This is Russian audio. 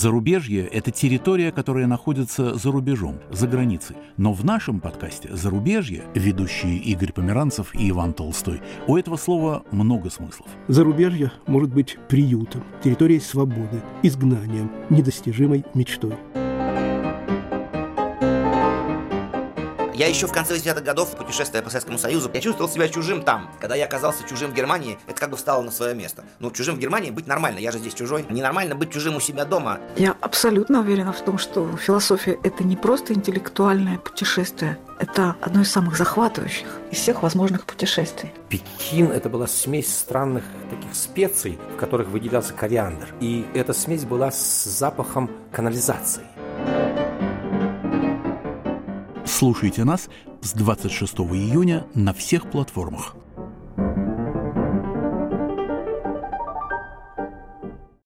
Зарубежье – это территория, которая находится за рубежом, за границей. Но в нашем подкасте «Зарубежье» ведущие Игорь Померанцев и Иван Толстой, у этого слова много смыслов. Зарубежье может быть приютом, территорией свободы, изгнанием, недостижимой мечтой. Я еще в конце 80-х годов, путешествуя по Советскому Союзу, я чувствовал себя чужим там. Когда я оказался чужим в Германии, это как бы встало на свое место. Ну, чужим в Германии быть нормально, я же здесь чужой. Ненормально быть чужим у себя дома. Я абсолютно уверена в том, что философия – это не просто интеллектуальное путешествие, это одно из самых захватывающих из всех возможных путешествий. Пекин – это была смесь странных таких специй, в которых выделялся кориандр. И эта смесь была с запахом канализации. Слушайте нас с 26 июня на всех платформах.